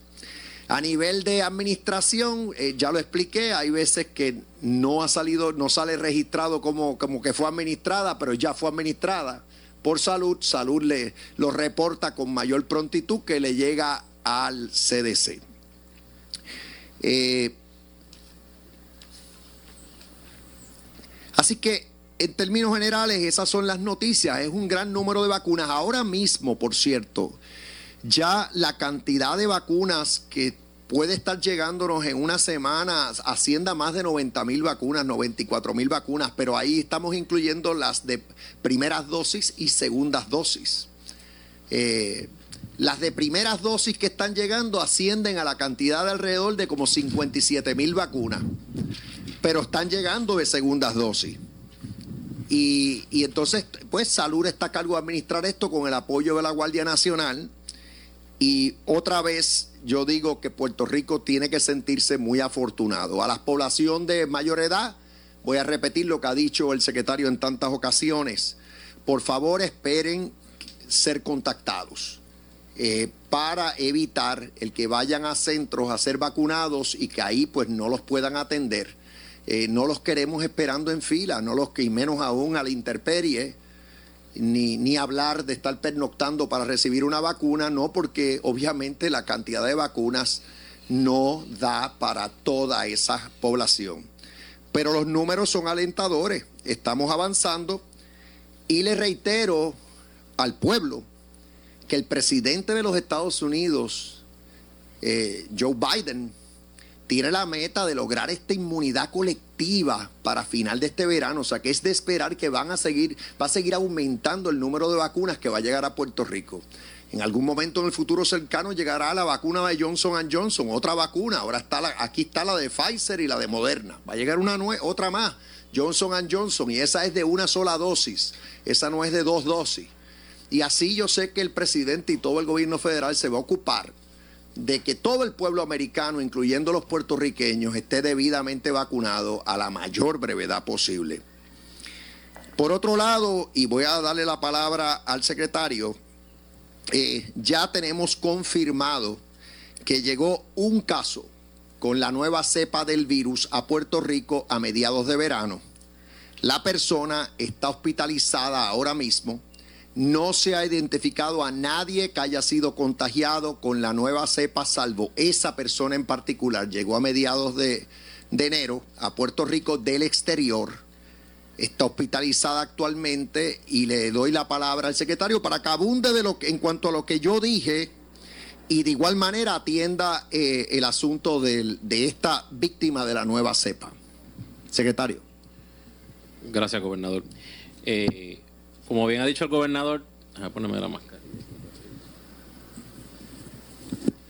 A nivel de administración, eh, ya lo expliqué, hay veces que no ha salido, no sale registrado como, como que fue administrada, pero ya fue administrada por salud. Salud le lo reporta con mayor prontitud que le llega al CDC. Eh, así que en términos generales, esas son las noticias. Es un gran número de vacunas. Ahora mismo, por cierto, ya la cantidad de vacunas que puede estar llegándonos en una semana ascienda más de 90 mil vacunas, 94 mil vacunas, pero ahí estamos incluyendo las de primeras dosis y segundas dosis. Eh, las de primeras dosis que están llegando ascienden a la cantidad de alrededor de como 57 mil vacunas, pero están llegando de segundas dosis. Y, entonces, pues Salud está a cargo de administrar esto con el apoyo de la Guardia Nacional. Y otra vez yo digo que Puerto Rico tiene que sentirse muy afortunado. A la población de mayor edad, voy a repetir lo que ha dicho el secretario en tantas ocasiones. Por favor, esperen ser contactados eh, para evitar el que vayan a centros a ser vacunados y que ahí pues no los puedan atender eh, no los queremos esperando en fila, no los que, y menos aún a la intemperie, ni, ni hablar de estar pernoctando para recibir una vacuna, no, porque obviamente la cantidad de vacunas no da para toda esa población. Pero los números son alentadores, estamos avanzando y le reitero al pueblo que el presidente de los Estados Unidos, eh, Joe Biden, tiene la meta de lograr esta inmunidad colectiva para final de este verano, o sea que es de esperar que van a seguir, va a seguir aumentando el número de vacunas que va a llegar a Puerto Rico. En algún momento en el futuro cercano llegará la vacuna de Johnson Johnson, otra vacuna. Ahora está la, aquí está la de Pfizer y la de Moderna. Va a llegar una otra más, Johnson Johnson, y esa es de una sola dosis. Esa no es de dos dosis. Y así yo sé que el presidente y todo el gobierno federal se va a ocupar de que todo el pueblo americano, incluyendo los puertorriqueños, esté debidamente vacunado a la mayor brevedad posible. Por otro lado, y voy a darle la palabra al secretario, eh, ya tenemos confirmado que llegó un caso con la nueva cepa del virus a Puerto Rico a mediados de verano. La persona está hospitalizada ahora mismo no se ha identificado a nadie que haya sido contagiado con la nueva cepa, salvo esa persona en particular. Llegó a mediados de, de enero a Puerto Rico del exterior. Está hospitalizada actualmente y le doy la palabra al secretario para que abunde de lo en cuanto a lo que yo dije y de igual manera atienda eh, el asunto de esta víctima de la nueva cepa. Secretario. Gracias, gobernador. Eh, como bien ha dicho el gobernador, ponerme la máscara.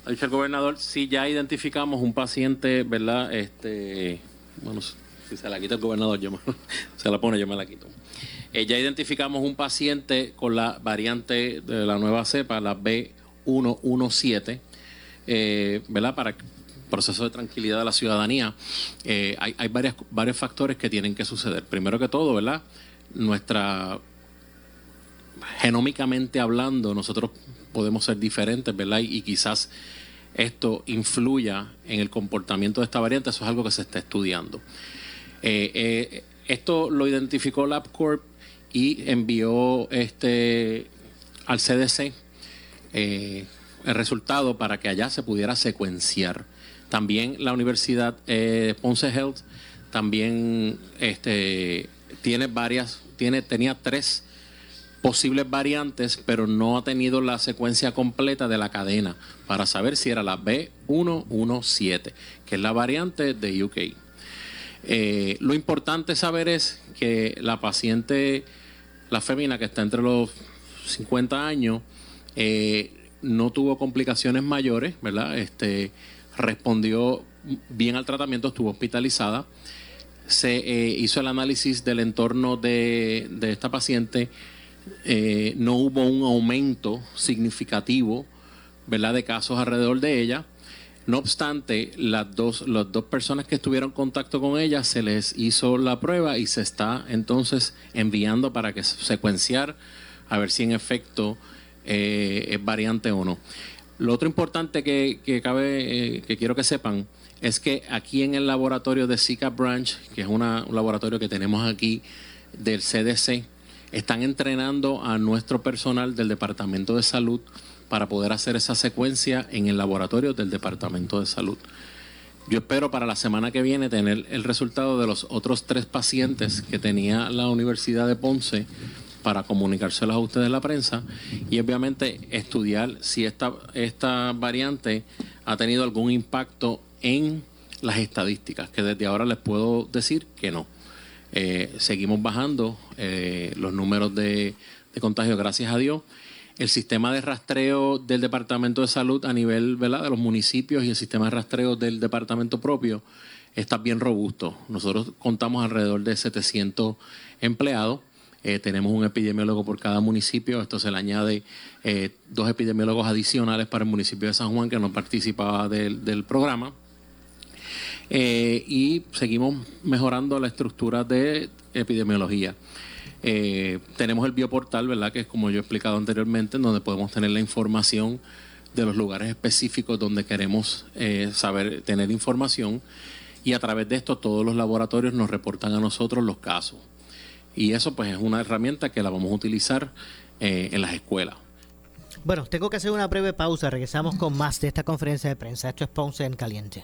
Ha dicho el gobernador, sí ya identificamos un paciente, ¿verdad? Este, bueno, si se la quita el gobernador, yo me- se la pone, yo me la quito. Eh, ya identificamos un paciente con la variante de la nueva cepa, la B117, eh, ¿verdad? Para proceso de tranquilidad de la ciudadanía, eh, hay, varios factores que tienen que suceder. Primero que todo, ¿verdad? Nuestra, genómicamente hablando, nosotros podemos ser diferentes, ¿verdad? Y, quizás esto influya en el comportamiento de esta variante, eso es algo que se está estudiando. Eh, eh, esto lo identificó LabCorp y envió este al CDC eh, el resultado para que allá se pudiera secuenciar. También la Universidad Ponce Health también este, tiene varias, tiene, tenía tres posibles variantes, pero no ha tenido la secuencia completa de la cadena para saber si era la B117, que es la variante de UK. Eh, lo importante saber es que la paciente, la femina que está entre los 50 años, eh, no tuvo complicaciones mayores, ¿verdad? Este, respondió bien al tratamiento, estuvo hospitalizada. Se eh, hizo el análisis del entorno de, de esta paciente. Eh, no hubo un aumento significativo, ¿verdad? De casos alrededor de ella. No obstante, las dos, las dos personas que estuvieron en contacto con ella se les hizo la prueba y se está entonces enviando para que secuenciar a ver si en efecto eh, es variante o no. Lo otro importante que, cabe, eh, que quiero que sepan, es que aquí en el laboratorio de Zika Branch, que es una- un laboratorio que tenemos aquí del CDC, están entrenando a nuestro personal del Departamento de Salud para poder hacer esa secuencia en el laboratorio del Departamento de Salud. Yo espero para la semana que viene tener el resultado de los otros tres pacientes que tenía la Universidad de Ponce para comunicárselos a ustedes la prensa y obviamente estudiar si esta, esta variante ha tenido algún impacto en las estadísticas, que desde ahora les puedo decir que no. Eh, seguimos bajando eh, los números de, de contagio, gracias a Dios. El sistema de rastreo del Departamento de Salud a nivel ¿verdad? de los municipios y el sistema de rastreo del departamento propio está bien robusto. Nosotros contamos alrededor de 700 empleados. Eh, tenemos un epidemiólogo por cada municipio. Esto se le añade eh, dos epidemiólogos adicionales para el municipio de San Juan que no participaba del, del programa. Eh, y seguimos mejorando la estructura de epidemiología. Eh, tenemos el bioportal, ¿verdad? Que es como yo he explicado anteriormente, en donde podemos tener la información de los lugares específicos donde queremos eh, saber, tener información. Y a través de esto todos los laboratorios nos reportan a nosotros los casos. Y eso pues es una herramienta que la vamos a utilizar en las escuelas. Bueno, tengo que hacer una breve pausa. Regresamos con más de esta conferencia de prensa. Esto es Ponce en Caliente.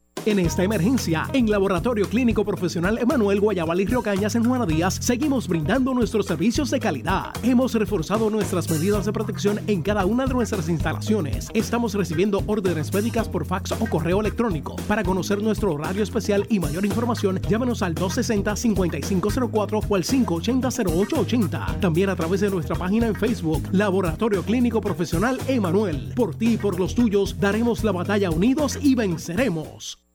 En esta emergencia, en Laboratorio Clínico Profesional Emanuel Guayabal y Río Cañas en Juana Díaz, seguimos brindando nuestros servicios de calidad. Hemos reforzado nuestras medidas de protección en cada una de nuestras instalaciones. Estamos recibiendo órdenes médicas por fax o correo electrónico. Para conocer nuestro horario especial y mayor información, llámanos al 260-5504 o al 580-0880. También a través de nuestra página en Facebook, Laboratorio Clínico Profesional Emanuel. Por ti y por los tuyos, daremos la batalla unidos y venceremos.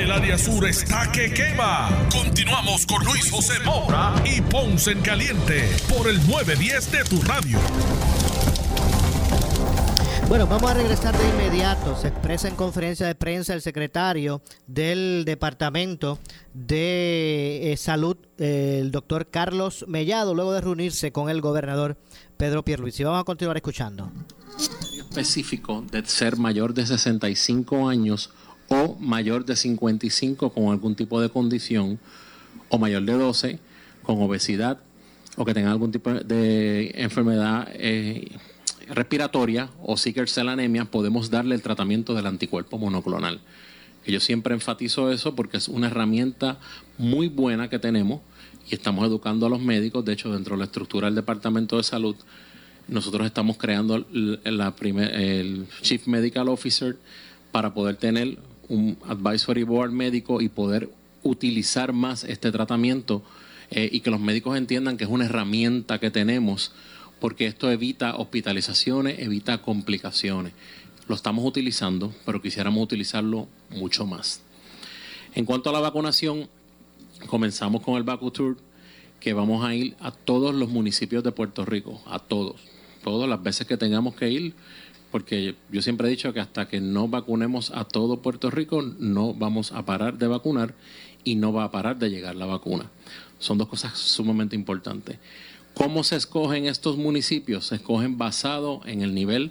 El área sur está que quema. Continuamos con Luis José Moura y Ponce en Caliente por el 910 de tu radio. Bueno, vamos a regresar de inmediato. Se expresa en conferencia de prensa el secretario del Departamento de eh, Salud, eh, el doctor Carlos Mellado, luego de reunirse con el gobernador Pedro Pierluisi. Vamos a continuar escuchando. específico de ser mayor de 65 años o mayor de 55 con algún tipo de condición o mayor de 12 con obesidad o que tenga algún tipo de enfermedad eh, respiratoria o sickle cell anemia, podemos darle el tratamiento del anticuerpo monoclonal. Que yo siempre enfatizo eso porque es una herramienta muy buena que tenemos y estamos educando a los médicos. De hecho, dentro de la estructura del Departamento de Salud, nosotros estamos creando el Chief Medical Officer para poder tener un advisory board médico y poder utilizar más este tratamiento eh, y que los médicos entiendan que es una herramienta que tenemos porque esto evita hospitalizaciones, evita complicaciones. Lo estamos utilizando, pero quisiéramos utilizarlo mucho más. En cuanto a la vacunación, comenzamos con el VacuTour, que vamos a ir a todos los municipios de Puerto Rico, a todos, todas las veces que tengamos que ir, porque yo siempre he dicho que hasta que no vacunemos a todo Puerto Rico, no vamos a parar de vacunar y no va a parar de llegar la vacuna. Son dos cosas sumamente importantes. ¿Cómo se escogen estos municipios? Se escogen basado en el nivel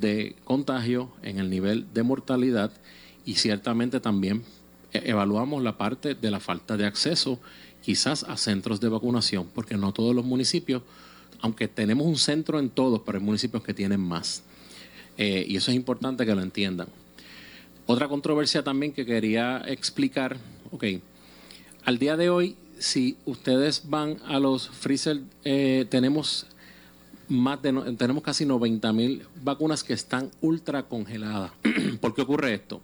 de contagio, en el nivel de mortalidad y ciertamente también eh, evaluamos la parte de la falta de acceso quizás a centros de vacunación, porque no todos los municipios, aunque tenemos un centro en todos, pero hay municipios que tienen más. Eh, y eso es importante que lo entiendan. Otra controversia también que quería explicar, ok, al día de hoy, si ustedes van a los freezer, eh, tenemos más de tenemos casi 90 mil vacunas que están ultra congeladas. ¿Por qué ocurre esto?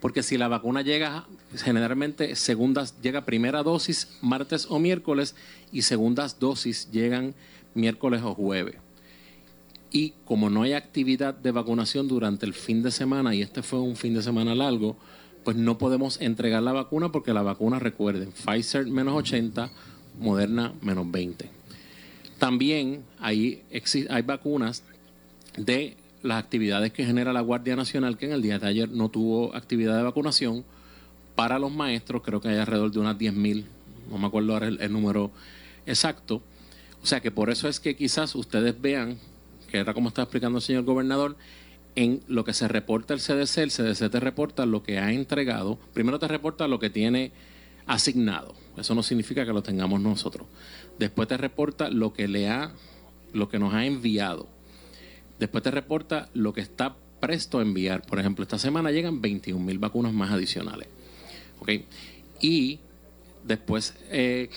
Porque si la vacuna llega, generalmente segundas, llega primera dosis martes o miércoles y segundas dosis llegan miércoles o jueves. Y como no hay actividad de vacunación durante el fin de semana, y este fue un fin de semana largo, pues no podemos entregar la vacuna porque la vacuna, recuerden, Pfizer menos 80, Moderna menos 20. También hay, hay vacunas de las actividades que genera la Guardia Nacional, que en el día de ayer no tuvo actividad de vacunación. Para los maestros, creo que hay alrededor de unas 10.000, no me acuerdo ahora el número exacto. O sea que por eso es que quizás ustedes vean, que era como está explicando el señor gobernador, en lo que se reporta el CDC, el CDC te reporta lo que ha entregado. Primero te reporta lo que tiene asignado. Eso no significa que lo tengamos nosotros. Después te reporta lo que le ha, lo que nos ha enviado. Después te reporta lo que está presto a enviar. Por ejemplo, esta semana llegan 21 mil vacunas más adicionales. ¿Ok? Y después eh,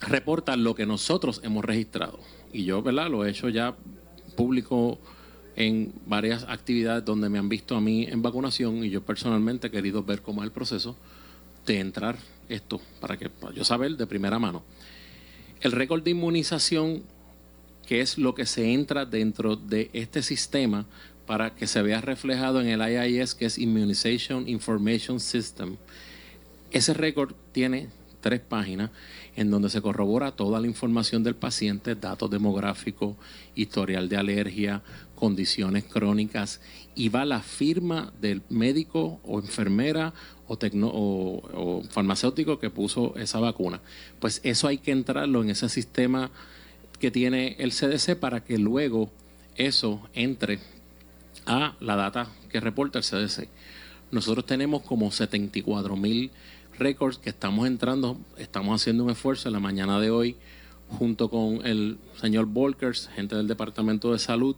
reporta lo que nosotros hemos registrado. Y yo, ¿verdad? Lo he hecho ya público en varias actividades donde me han visto a mí en vacunación y yo personalmente he querido ver cómo es el proceso de entrar esto para que para yo saber de primera mano. El récord de inmunización, que es lo que se entra dentro de este sistema para que se vea reflejado en el IIS, que es Immunization Information System. Ese récord tiene tres páginas en donde se corrobora toda la información del paciente, datos demográficos, historial de alergia, condiciones crónicas y va la firma del médico o enfermera o, o farmacéutico que puso esa vacuna. Pues eso hay que entrarlo en ese sistema que tiene el CDC para que luego eso entre a la data que reporta el CDC. Nosotros tenemos como 74 mil récords que estamos entrando, estamos haciendo un esfuerzo en la mañana de hoy junto con el señor Volkers, gente del Departamento de Salud,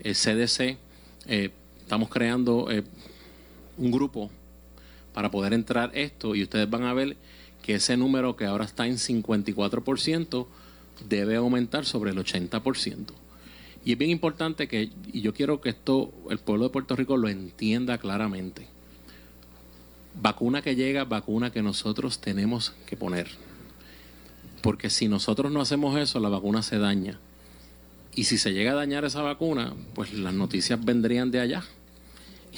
el CDC, eh, estamos creando eh, un grupo para poder entrar esto y ustedes van a ver que ese número que ahora está en 54% debe aumentar sobre el 80%. Y es bien importante que, y yo quiero que esto el pueblo de Puerto Rico lo entienda claramente. Vacuna que llega, vacuna que nosotros tenemos que poner. Porque si nosotros no hacemos eso, la vacuna se daña. Y si se llega a dañar esa vacuna, pues las noticias vendrían de allá.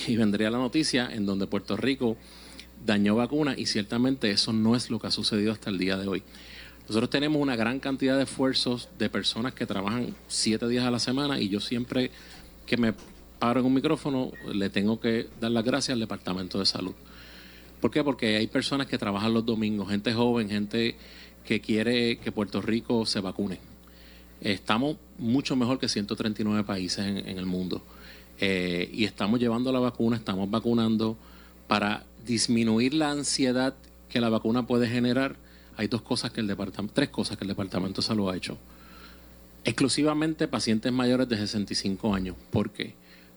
Y vendría la noticia en donde Puerto Rico dañó vacuna y ciertamente eso no es lo que ha sucedido hasta el día de hoy. Nosotros tenemos una gran cantidad de esfuerzos de personas que trabajan siete días a la semana y yo siempre que me paro en un micrófono le tengo que dar las gracias al Departamento de Salud. ¿Por qué? Porque hay personas que trabajan los domingos, gente joven, gente que quiere que Puerto Rico se vacune. Estamos mucho mejor que 139 países en, el mundo. Eh, y estamos llevando la vacuna, estamos vacunando para disminuir la ansiedad que la vacuna puede generar. Hay dos cosas que el departamento, tres cosas que el Departamento de Salud ha hecho. exclusivamente pacientes mayores de 65 años. ¿Por qué?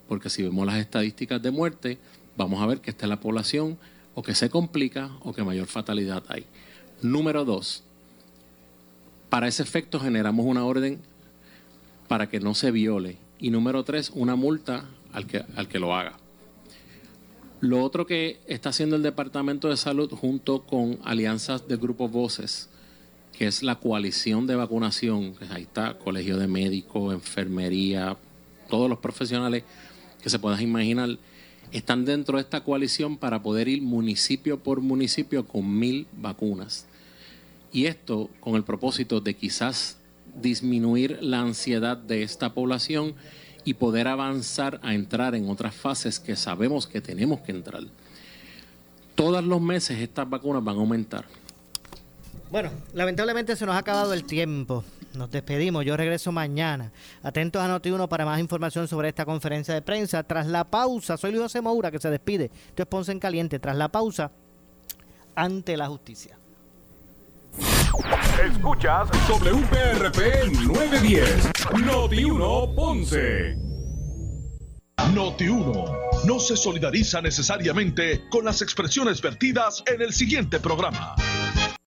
Porque si vemos las estadísticas de muerte, vamos a ver que esta es la población o que se complica o que mayor fatalidad hay. Número dos, para ese efecto generamos una orden para que no se viole. Y número tres, una multa al que, al que lo haga. Lo otro que está haciendo el Departamento de Salud junto con alianzas de grupos voces, que es la coalición de vacunación, que ahí está, colegio de médicos, enfermería, todos los profesionales que se puedan imaginar, están dentro de esta coalición para poder ir municipio por municipio con mil vacunas. Y esto con el propósito de quizás disminuir la ansiedad de esta población y poder avanzar a entrar en otras fases que sabemos que tenemos que entrar. Todos los meses estas vacunas van a aumentar. Bueno, lamentablemente se nos ha acabado el tiempo. Nos despedimos. Yo regreso mañana. Atentos a Noti1 para más información sobre esta conferencia de prensa. Tras la pausa, soy Luis José Moura que se despide. Esto es Ponce en Caliente. Tras la pausa, ante la justicia. Escuchas WPRP 910, Noti 1 Ponce. Noti 1 no se solidariza necesariamente con las expresiones vertidas en el siguiente programa.